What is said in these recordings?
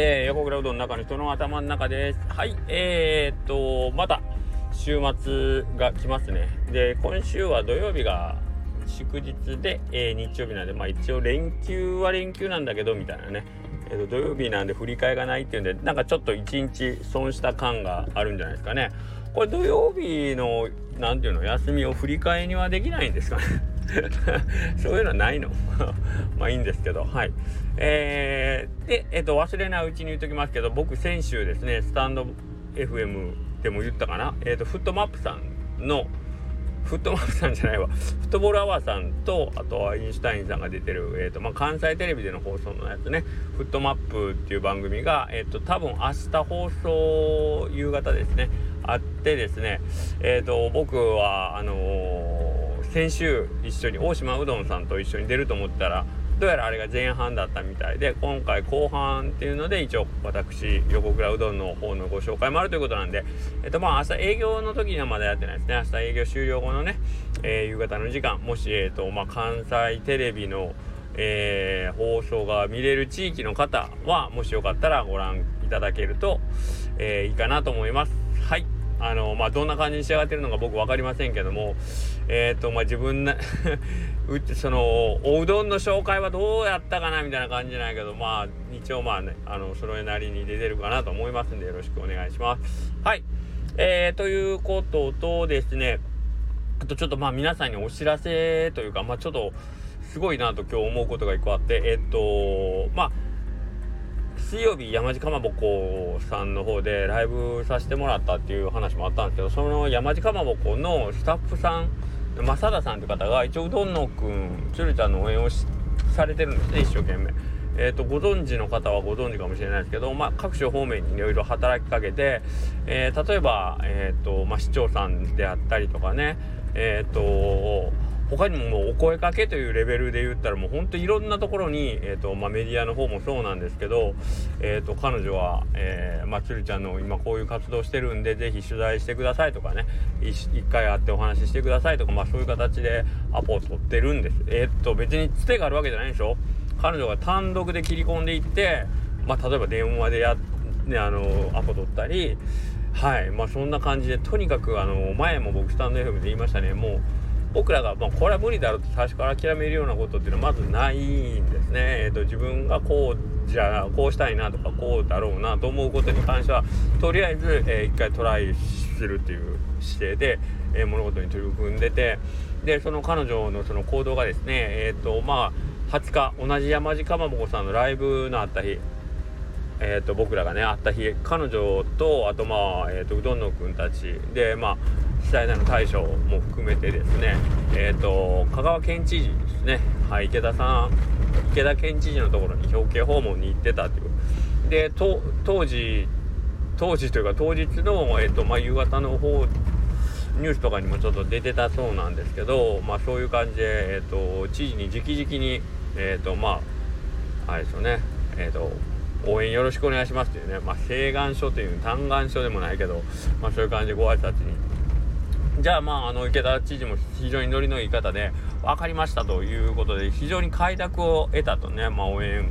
えー、横倉うどんの中の人の頭の中です。はい、えー、っと、また週末が来ますね。で、今週は土曜日が祝日で、えー、日曜日なんで、まあ一応連休は連休なんだけど、みたいなね。えー、と土曜日なんで振り替えがないっていうんで、なんかちょっと一日損した感があるんじゃないですかね。これ土曜日の、なんていうの、休みを振り替えにはできないんですかね。そういうのはないの。まあいいんですけど、はい。えー、で、えっ、ー、と、忘れないうちに言っときますけど、僕先週ですね、スタンド FM でも言ったかな、えっ、ー、と、フットマップさんの、フットマップさんじゃないわ、フットボールアワーさんと、あとはインシュタインさんが出てる、えっ、ー、と、まあ、関西テレビでの放送のやつね、フットマップっていう番組が、えっ、と、多分明日放送夕方ですね、あってですね、えっ、と、僕は、あの先週一緒に大島うどんさんと一緒に出ると思ったらどうやらあれが前半だったみたいで今回後半っていうので一応私横倉うどんの方のご紹介もあるということなんでえっとまあ明日営業の時にはまだやってないですね明日営業終了後のね、えー、夕方の時間もしえっとまあ関西テレビのえー、放送が見れる地域の方はもしよかったらご覧いただけると、えー、いいかなと思います。あのまあどんな感じに仕上がってるのか僕分かりませんけどもえっ、ー、とまあ自分な そのおうどんの紹介はどうやったかなみたいな感じじゃないけどまあ一応まあねあのそれなりに出てるかなと思いますんでよろしくお願いします。はい。えー、ということとですねあとちょっとまあ皆さんにお知らせというかまあちょっとすごいなと今日思うことが一個あってえっ、ー、とまあ水曜日山地かまぼこさんの方でライブさせてもらったっていう話もあったんですけどその山地かまぼこのスタッフさん正田さんって方が一応うどんのくん鶴ちゃんの応援をされてるんですね一生懸命。えーと、ご存知の方はご存知かもしれないですけど、まあ、各種方面にいろいろ働きかけて、えー、例えば、えーとまあ、市長さんであったりとかね、えーと他にももうお声かけというレベルで言ったらもうほんといろんなところに、えーとまあ、メディアの方もそうなんですけど、えーと、彼女は、えーまあ、つるちゃんの今こういう活動してるんで是非取材してくださいとかね一回会ってお話ししてくださいとか、まあ、そういう形でアポを取ってるんです。えっ、ー、と別につてがあるわけじゃないでしょ彼女が単独で切り込んでいって、まあ、例えば電話でや、ね、あのアポ取ったりはいまあそんな感じでとにかくあの前も僕スタンド FM で言いましたねもう僕らが、まあ、これは無理だろうと最初から諦めるようなことっていうのはまずないんですね。えーと、自分がこうじゃこうしたいなとかこうだろうなと思うことに関してはとりあえず、えー、一回トライするっていう姿勢で、えー、物事に取り組んでてでその彼女のその行動がですねえっ、ー、とまあ20日同じ山地かまぼこさんのライブのあった日えーと、僕らがね会った日彼女とあとまあ、えーと、うどんのくんたちでまあ被災の大将も含めてですね。え、ー、と香川県知事ですね。はい池田さん。池田県知事のところに表敬訪問に行ってたっていう。で当時当時というか当日の、えーとまあ、夕方の方ニュースとかにもちょっと出てたそうなんですけど、まあ、そういう感じで、えーと、知事に直々に、えーとまあ、あれですよね、えーと応援よろしくお願いしますっていうね、まあ、請願書という嘆願書でもないけど、まあ、そういう感じでご挨拶にじゃあまああの池田知事も非常にノリのいい方で分かりましたということで非常に快諾を得たとね、まあ、応援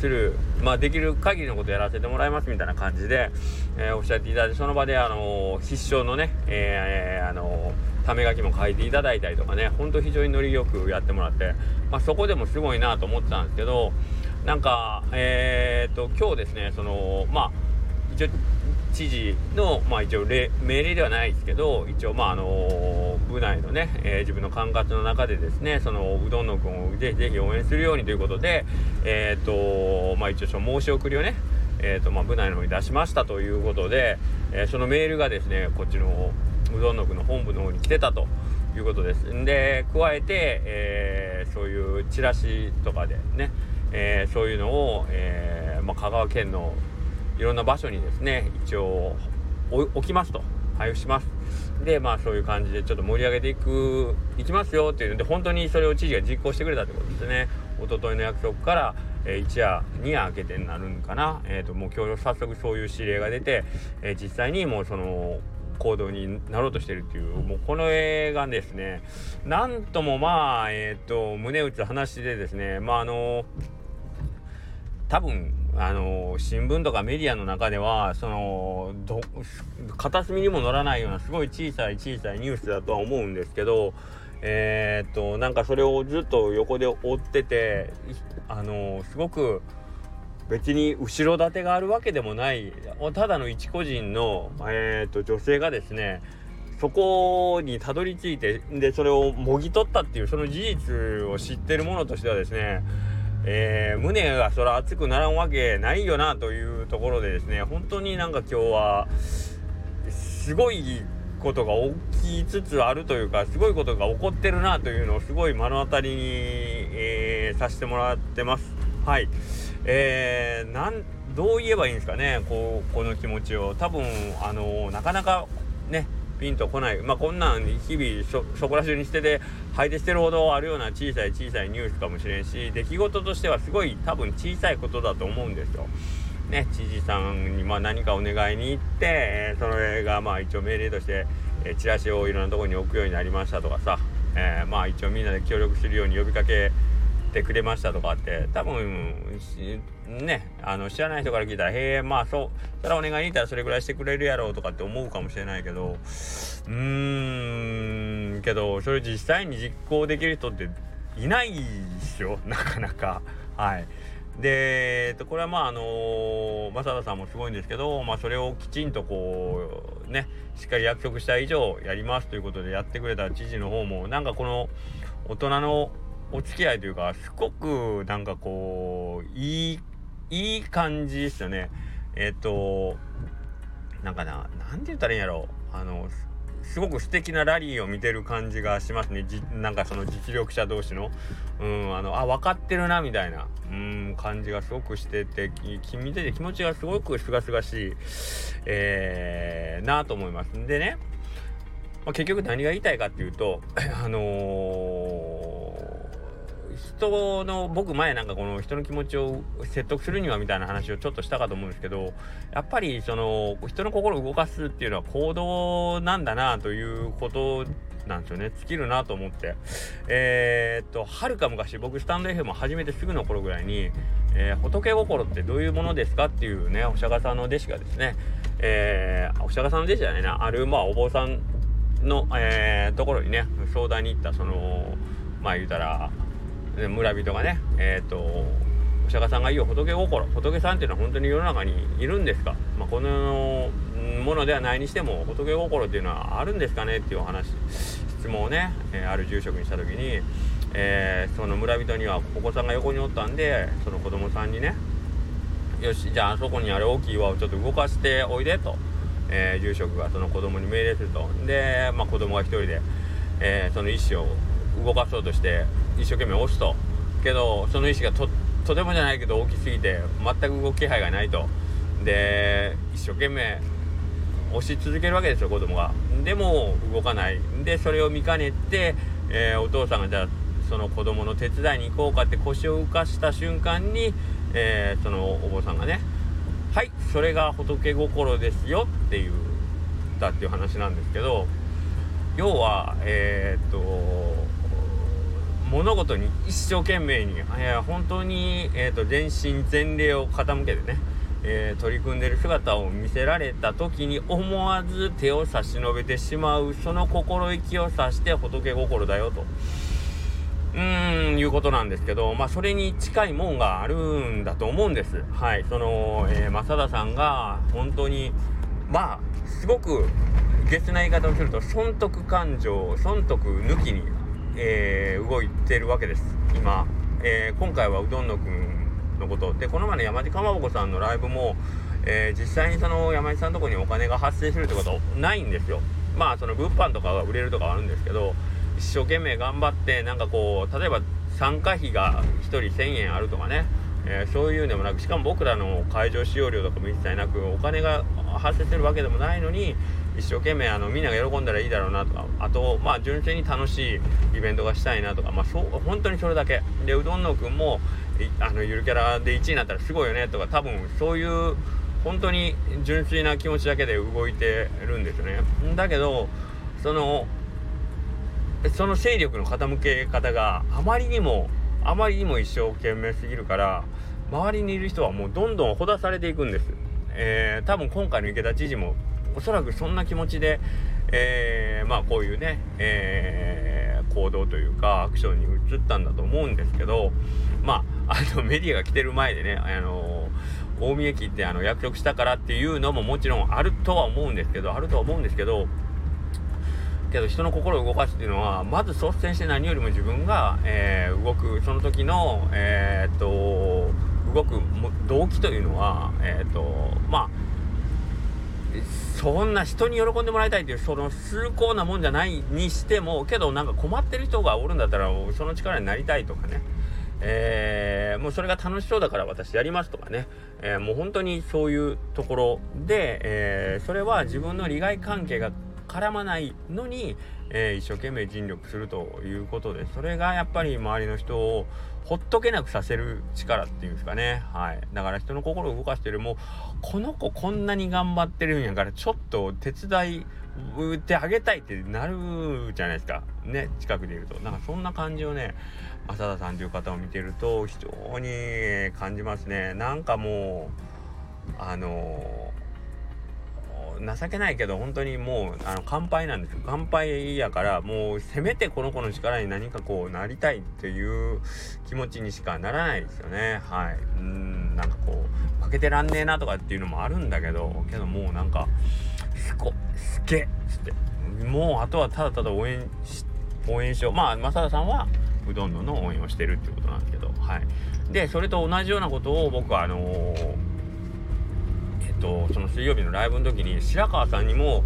する、まあ、できる限りのことやらせてもらいますみたいな感じで、えー、おっしゃっていただいてその場であの必勝のね、えー、あのため書きも書いていただいたりとかねほんと非常にノリよくやってもらって、まあ、そこでもすごいなと思ってたんですけどなんかえ、っと今日ですねそのまあ一応知事のまあ一応命令ではないですけど一応まああの部内のね、えー、自分の管轄の中でですねそのうどんの君をぜひぜひ応援するようにということでえー、っとまあ一応その申し送りをねえーとまあ、部内の方に出しましたということで、えー、そのメールがですねこっちのうどんの区の本部の方に来てたということです。で加えて、えー、そういうチラシとかでねえー、そういうのを、えーまあ、香川県のいろんな場所にですね一応置きますと。配布します。でまあそういう感じでちょっと盛り上げていくいきますよっていうので本当にそれを知事が実行してくれたってことですね。一昨日の約束から、えー、一夜二夜明けてになるんかな。えっ、ー、ともう今日早速そういう指令が出て、えー、実際にもうその行動になろうとしてるっていうもうこの映画ですね。なんともまあえっ、ー、と胸打つ話でですね。まああの多分あの新聞とかメディアの中ではそのど片隅にも載らないようなすごい小さい小さいニュースだとは思うんですけどえー、っとなんかそれをずっと横で追っててあのすごく別に後ろ盾があるわけでもないただの一個人の、えー、っと女性がですねそこにたどり着いてでそれをもぎ取ったっていうその事実を知ってるものとしてはですねえー、胸がそら熱くならんわけないよなというところでですね本当になんか今日はすごいことが起きつつあるというかすごいことが起こってるなというのをすごい目の当たりに、えー、させてもらってます。はいえー、なんどう言えばいいんですかねこうこの気持ちを多分あのなかなかピンとこないまあこんなん日々そこら中にしてて配置してるほどあるような小さい小さいニュースかもしれんし出来事としてはすごい多分小さいことだと思うんですよ。ね、知事さんにま何かお願いに行って、それがまあ一応命令として、え、チラシをいろんなとこに置くようになりましたとかさ、えー、まあ一応みんなで協力するように呼びかけてくれましたとかって多分ねあの知らない人から聞いたら「へえまあそうそれはお願いに行ったらそれぐらいしてくれるやろ」うとかって思うかもしれないけどうーんけどそれ実際に実行できる人っていないっしょ？なかなか。はい。で、これはまああの、正田さんもすごいんですけど、まあ、それをきちんとこうねしっかり約束した以上やりますということでやってくれた知事の方もなんかこの大人のお付き合いというかすごくなんかこういいいい感じですよね。えっ、となんかな何て言ったらいいんやろ。うあのすごく素敵なラリーを見てる感じがしますね。なんかその実力者同士の。うんあのあ分かってるなみたいな。うん感じがすごくしてて見てて気持ちがすごくすがすがしい、えー、なと思います。でね、まあ、結局何が言いたいかっていうと あのー人の僕前なんかこの人の気持ちを説得するにはみたいな話をちょっとしたかと思うんですけどやっぱりその人の心を動かすっていうのは行動なんだなということなんですよね。尽きるなと思ってえー、っとはるか昔僕スタンド FM 始めてすぐの頃ぐらいに、えー、仏心ってどういうものですかっていうねお釈迦さんの弟子がですねえー、お釈迦さんの弟子じゃないなあるまあお坊さんの、えー、ところにね相談に行ったそのまあ言うたら村人がねえっ、ー、とお釈迦さんが言う仏心仏さんっていうのは本当に世の中にいるんですか、まあ、このものではないにしても仏心っていうのはあるんですかねっていうお話質問をね、え、ある住職にした時に、えー、その村人にはお子さんが横におったんでその子供さんにねよしじゃああそこにある大きい岩をちょっと動かしておいでと、えー、住職がその子供に命令すると。で、まあ、子供が一人で、えー、その意思を動かそうとして一生懸命押すと。けどその意思がととてもじゃないけど大きすぎて全く動く気配がないと。で一生懸命押し続けるわけですよ子供が。でも動かない。でそれを見かねて、えー、お父さんがじゃあその子供の手伝いに行こうかって腰を浮かした瞬間に、えー、そのお坊さんがね「はいそれが仏心ですよ」っていうだっていう話なんですけど要はえー、っと物事に一生懸命に、えー、本当に、えーと、全身全霊を傾けてね、えー、取り組んでる姿を見せられた時に思わず手を差し伸べてしまうその心意気を指して仏心だよと。うーん、いうことなんですけど、まあ、それに近いもんがあるんだと思うんです。はい。その、えー、正田さんが、本当に、まあ、すごく、ゲスな言い方をすると、損得感情、損得抜きにえー、動いてるわけです。今、えー、今回はうどんのくんのこと。でこの前の山地かまぼこさんのライブも、えー、実際にその山地さんのとこにお金が発生するってことはないんですよ。まあその物販とかが売れるとかはあるんですけど一生懸命頑張ってなんかこう例えば参加費が1人1000円あるとかね。えー、そういうでもなくしかも僕らの会場使用料とかも一切なくお金が発生するわけでもないのに一生懸命あのみんなが喜んだらいいだろうなとかあとまあ純粋に楽しいイベントがしたいなとかまあそう本当にそれだけでうどんのくんもあのゆるキャラで1位になったらすごいよねとか多分そういう本当に純粋な気持ちだけで動いてるんですよねだけどそのその勢力の傾け方があまりにもあまりにも一生懸命すぎるから周りにいる人はもうどんどんほだされていくんです。えー、多分今回の池田知事もおそらくそんな気持ちで、えー、まあこういうね、えー、行動というかアクションに移ったんだと思うんですけどまああの メディアが来てる前でねあの大見駅ってあの約束したからっていうのももちろんあるとは思うんですけどあるとは思うんですけどけど人の心を動かすっていうのはまず率先して何よりも自分が、えー、動くその時のえー、っと動く動機というのはえー、っとまあそんな人に喜んでもらいたいっていうその崇高なもんじゃないにしてもけどなんか困ってる人がおるんだったらその力になりたいとかね。えー、もうそれが楽しそうだから私やりますとかね、えー、もう本当にそういうところで、えー、それは自分の利害関係が絡まないのに、えー、一生懸命尽力するということでそれがやっぱり周りの人をほっとけなくさせる力っていうんですかね。はい。だから人の心を動かしてるもうこの子こんなに頑張ってるんやからちょっと手伝いってあげたいってなるじゃないですか。ね近くでいると。なんかそんな感じをね浅田さんという方を見てると非常に感じますね。なんかもうあの情けないけど本当にもうあの乾杯なんですよ。乾杯やからもうせめてこの子の力に何かこうなりたいっていう気持ちにしかならないですよね。はい。うんなんかこう負けてらんねえなとかっていうのもあるんだけどけどもうなんかすこすけっつって。もうあとはただただ応援し応援しよう。まあ正田さんはうどんどんの応援をしてるっていうことなんですけど。はい。でそれと同じようなことを僕はあのーとその水曜日のライブの時に白川さんにも、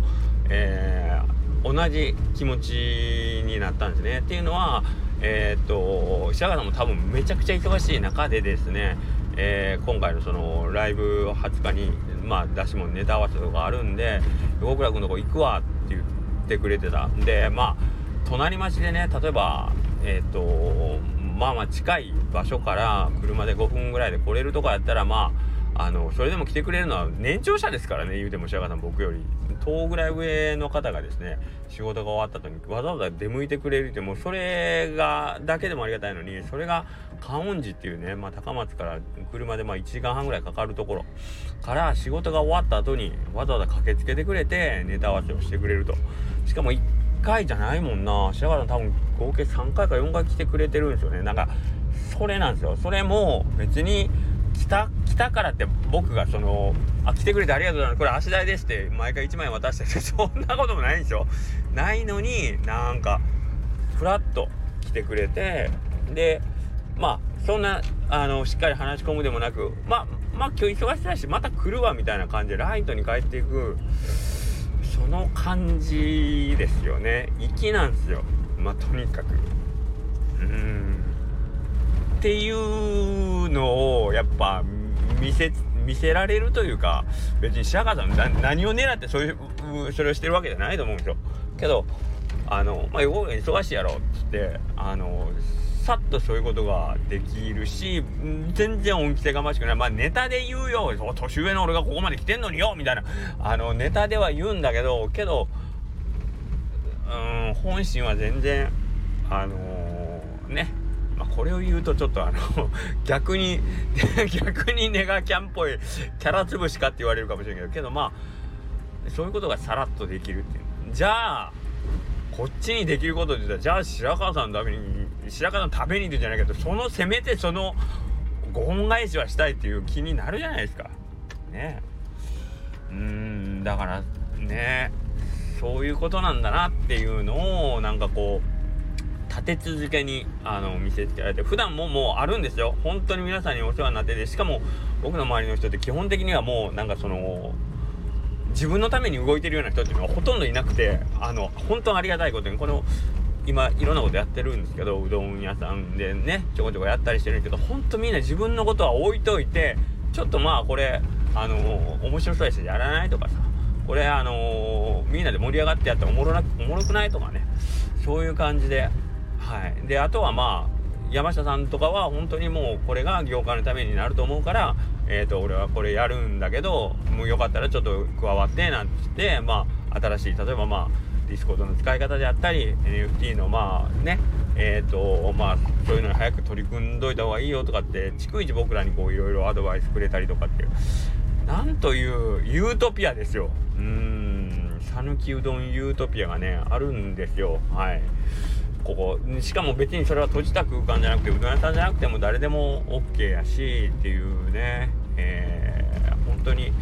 えー、同じ気持ちになったんですね。っていうのはえー、っと白川さんも多分めちゃくちゃ忙しい中でですね、えー、今回のそのライブ20日にまあ出し物ネタ合わせとかあるんで横倉君のとこ行くわって言ってくれてたんでまあ隣町でね例えばえ、っとまあまあ近い場所から車で5分ぐらいで来れるとかやったらまああのそれでも来てくれるのは年長者ですからね言うても白川さん僕より。10ぐらい上の方がですね仕事が終わった後にわざわざ出向いてくれるってもうそれがだけでもありがたいのにそれが観音寺っていうね、まあ、高松から車でまあ1時間半ぐらいかかるところ。から仕事が終わった後にわざわざ駆けつけてくれてネタ合わせをしてくれると。しかも1回じゃないもんな。白川さん多分合計3回か4回来てくれてるんですよね。なんかそれなんですよ。それも別に来た来たからって僕がその「あ来てくれてありがとうございますこれ足代です」って毎回1万円渡してて そんなこともないんですよ。ないのになんかふらっと来てくれてでまあそんなあのしっかり話し込むでもなくまあまあ今日忙しいしまた来るわみたいな感じでライトに帰っていくその感じですよね。粋なんですよ。まあとにかく。うん。っていうのをやっぱ見せ見せられるというか別に白川さん何を狙ってそういうそれをしてるわけじゃないと思うんですよ。けどあのまあ忙しいやろっつってあのさっとそういうことができるし全然恩着せがましくない。まあネタで言うよ。年上の俺がここまで来てんのによ。みたいな。あのネタでは言うんだけどけどうん本心は全然あのー、ね。まあ、これを言うとちょっとあの 逆に 逆にネガキャンっぽいキャラ潰しかって言われるかもしれんけどけどまあそういうことがさらっとできるっていう。じゃあこっちにできることで言ったらじゃあ白川さんのために白川さんのためにってじゃないけどそのせめてそのご恩返しはしたいっていう気になるじゃないですか。ね。うんだからね。そういうことなんだなっていうのをなんかこう立て続けにあの見せつけられて普段ももうあるんですよ。本当に皆さんにお世話になっててしかも僕の周りの人って基本的にはもうなんかその自分のために動いてるような人っていうのはほとんどいなくてあの本当にありがたいことにこの今いろんなことやってるんですけどうどん屋さんでねちょこちょこやったりしてるけど本当みんな自分のことは置いといてちょっとまあこれあの面白そうやしやらないとかさこれあのみんなで盛り上がってやっておもろなおもろくないとかねそういう感じではい。であとはまあ山下さんとかは本当にもうこれが業界のためになると思うからえ、ー、と俺はこれやるんだけどもうよかったらちょっと加わってなんつってまあ新しい例えばまあ Discord の使い方であったり NFT のまあねえっ、ー、とまあそういうのに早く取り組んどいた方がいいよとかって逐一僕らにこういろいろアドバイスくれたりとかっていう。なんというユートピアですよ。うん讃岐うどんユートピアがねあるんですよ。はい。ここ。しかも別にそれは閉じた空間じゃなくてうどん屋さんじゃなくても誰でも OK やしっていうね。えー、本当に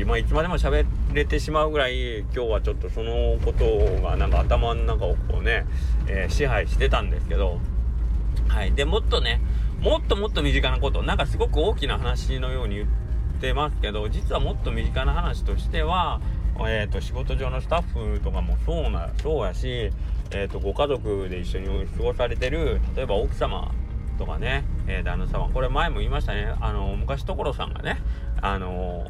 今いつまでも喋れてしまうぐらい今日はちょっとそのことがなんか頭の中をこうね、えー、支配してたんですけど。はい。でもっとねもっともっと身近なことなんかすごく大きな話のように言ってますけど実はもっと身近な話としてはえーと、仕事上のスタッフとかもそうなそうやし、えーと、ご家族で一緒に過ごされてる例えば奥様とかね、えー、旦那様これ前も言いましたね。あの昔所さんがねあの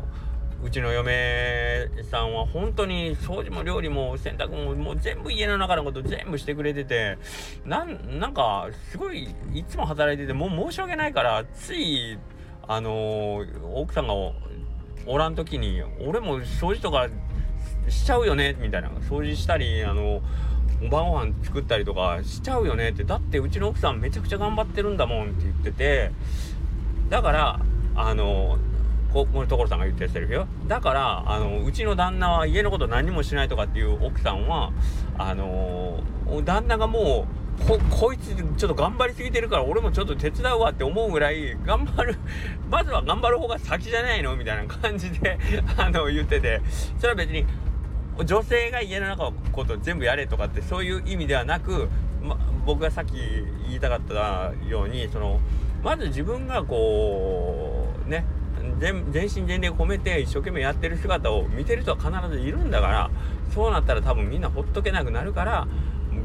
うちの嫁さんは本当に掃除も料理も洗濯ももう全部家の中のこと全部してくれててなんなんかすごいいつも働いててもう申し訳ないからついあの奥さんがおらん時に俺も掃除とかしちゃうよねみたいな。掃除したりあのお晩ご飯作ったりとかしちゃうよねって。だってうちの奥さんめちゃくちゃ頑張ってるんだもんって言ってて。だからあのここの所さんが言ってるセリフよだからあのうちの旦那は家のこと何もしないとかっていう奥さんはあの旦那がもうここいつちょっと頑張りすぎてるから俺もちょっと手伝うわって思うぐらい頑張るまずは頑張る方が先じゃないのみたいな感じであの言ってて。それは別に女性が家の中のこと全部やれとかってそういう意味ではなく、ま、僕がさっき言いたかったようにそのまず自分がこうね全身全霊込めて一生懸命やってる姿を見てる人は必ずいるんだからそうなったら多分みんなほっとけなくなるから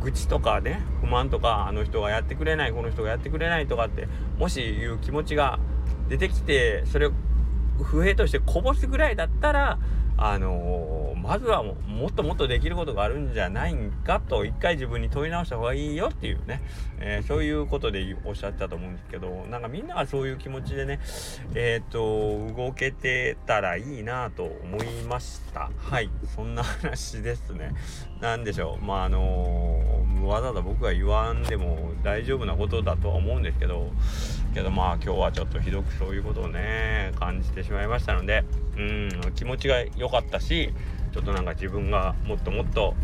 愚痴とかね不満とかあの人がやってくれないこの人がやってくれないとかってもしいう気持ちが出てきてそれを不平としてこぼすぐらいだったらあのー、まずはもっともっとできることがあるんじゃないんかと一回自分に問い直した方がいいよっていうね、えー、そういうことでおっしゃったと思うんですけどなんかみんながそういう気持ちでねえっ、ー、と動けてたらいいなと思いました。はい。そんな話ですね。何でしょう。まああのわざわざ僕が言わんでも大丈夫なことだとは思うんですけどけどまあ今日はちょっとひどくそういうことをね感じてしまいましたのでうん気持ちが良かったしちょっとなんか自分がもっともっと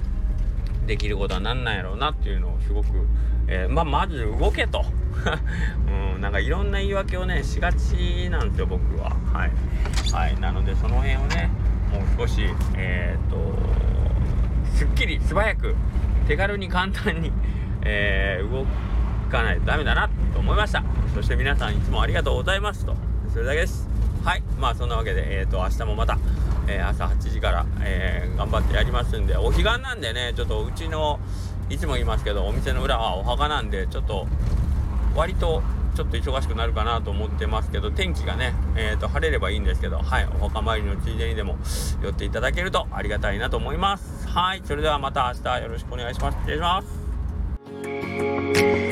できることはなんなんやろうなっていうのをすごく、えー、まあまず動けと、うん、なんかいろんな言い訳をねしがちなんですよ僕は。はい、はい、なのでその辺をねもう少しえっ、とすっきり素早く手軽に簡単に、えー、動かないとダメだなと思いました。そして皆さんいつもありがとうございますと。それだけです。はい。まあそんなわけでえっ、ー、と明日もまたえー、朝8時から、えー、頑張ってやりますんでお彼岸なんでねちょっとうちのいつも言いますけどお店の裏はお墓なんでちょっと割とちょっと忙しくなるかなと思ってますけど天気がね、えーと、晴れればいいんですけどはい。お墓参りのついでにでも寄っていただけるとありがたいなと思います。はい。それではまた明日よろしくお願いします。失礼します。